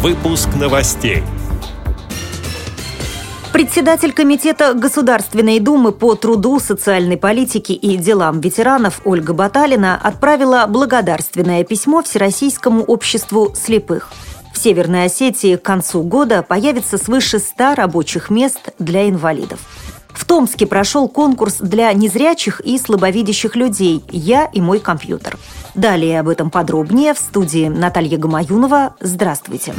Выпуск новостей. Председатель Комитета Государственной Думы по труду, социальной политике и делам ветеранов Ольга Баталина отправила благодарственное письмо Всероссийскому обществу слепых. В Северной Осетии к концу года появится свыше 100 рабочих мест для инвалидов. В Томске прошел конкурс для незрячих и слабовидящих людей «Я и мой компьютер». Далее об этом подробнее в студии Наталья Гамаюнова. Здравствуйте.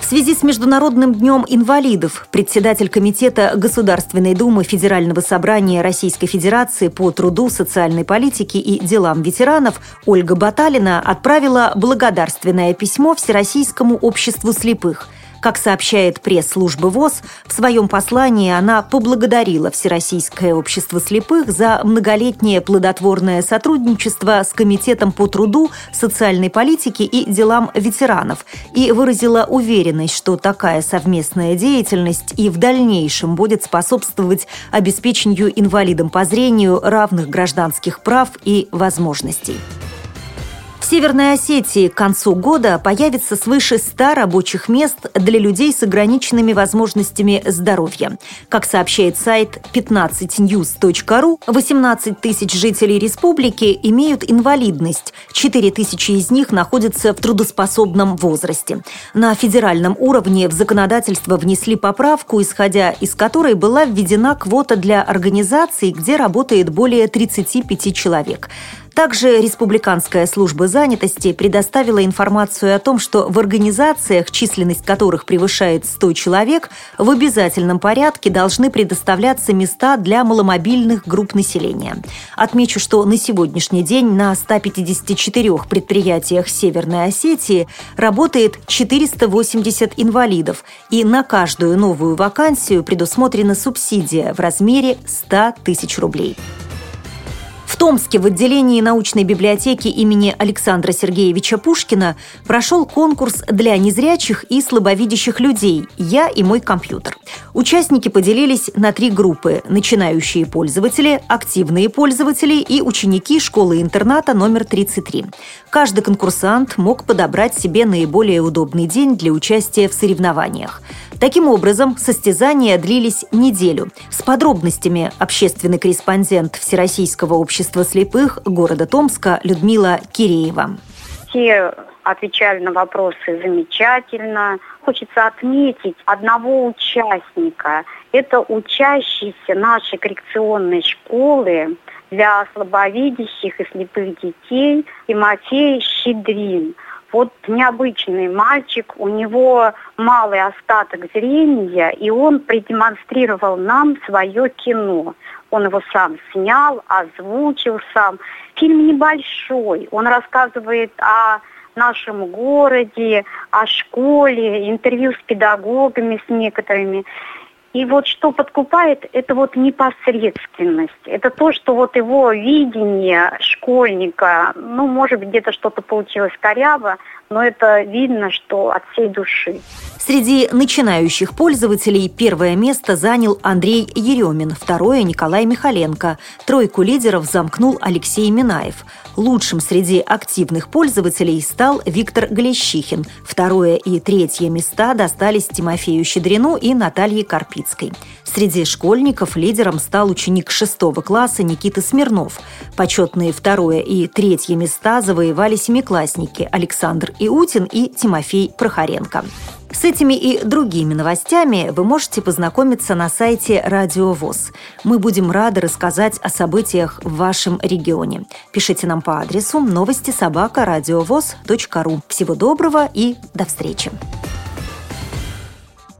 В связи с Международным днем инвалидов председатель Комитета Государственной Думы Федерального собрания Российской Федерации по труду, социальной политике и делам ветеранов Ольга Баталина отправила благодарственное письмо Всероссийскому обществу слепых – как сообщает пресс-служба ВОЗ, в своем послании она поблагодарила Всероссийское общество слепых за многолетнее плодотворное сотрудничество с Комитетом по труду, социальной политике и делам ветеранов и выразила уверенность, что такая совместная деятельность и в дальнейшем будет способствовать обеспечению инвалидам по зрению равных гражданских прав и возможностей. Северной Осетии к концу года появится свыше 100 рабочих мест для людей с ограниченными возможностями здоровья. Как сообщает сайт 15news.ru, 18 тысяч жителей республики имеют инвалидность, 4 тысячи из них находятся в трудоспособном возрасте. На федеральном уровне в законодательство внесли поправку, исходя из которой была введена квота для организаций, где работает более 35 человек. Также Республиканская служба занятости предоставила информацию о том, что в организациях, численность которых превышает 100 человек, в обязательном порядке должны предоставляться места для маломобильных групп населения. Отмечу, что на сегодняшний день на 154 предприятиях Северной Осетии работает 480 инвалидов, и на каждую новую вакансию предусмотрена субсидия в размере 100 тысяч рублей. В Томске в отделении научной библиотеки имени Александра Сергеевича Пушкина прошел конкурс для незрячих и слабовидящих людей «Я и мой компьютер». Участники поделились на три группы – начинающие пользователи, активные пользователи и ученики школы-интерната номер 33. Каждый конкурсант мог подобрать себе наиболее удобный день для участия в соревнованиях. Таким образом, состязания длились неделю. С подробностями общественный корреспондент Всероссийского общества слепых города Томска Людмила Киреева. Все отвечали на вопросы замечательно. Хочется отметить одного участника. Это учащийся нашей коррекционной школы для слабовидящих и слепых детей Тимофей Щедрин – вот необычный мальчик, у него малый остаток зрения, и он продемонстрировал нам свое кино. Он его сам снял, озвучил сам. Фильм небольшой, он рассказывает о нашем городе, о школе, интервью с педагогами, с некоторыми. И вот что подкупает, это вот непосредственность. Это то, что вот его видение школьника, ну, может быть, где-то что-то получилось коряво, но это видно, что от всей души. Среди начинающих пользователей первое место занял Андрей Еремин, второе – Николай Михаленко. Тройку лидеров замкнул Алексей Минаев. Лучшим среди активных пользователей стал Виктор Глещихин. Второе и третье места достались Тимофею Щедрину и Наталье Карпицкой. Среди школьников лидером стал ученик шестого класса Никита Смирнов. Почетные второе и третье места завоевали семиклассники Александр Иутин и Тимофей Прохоренко. С этими и другими новостями вы можете познакомиться на сайте Радио ВОЗ. Мы будем рады рассказать о событиях в вашем регионе. Пишите нам по адресу новости собака ру. Всего доброго и до встречи!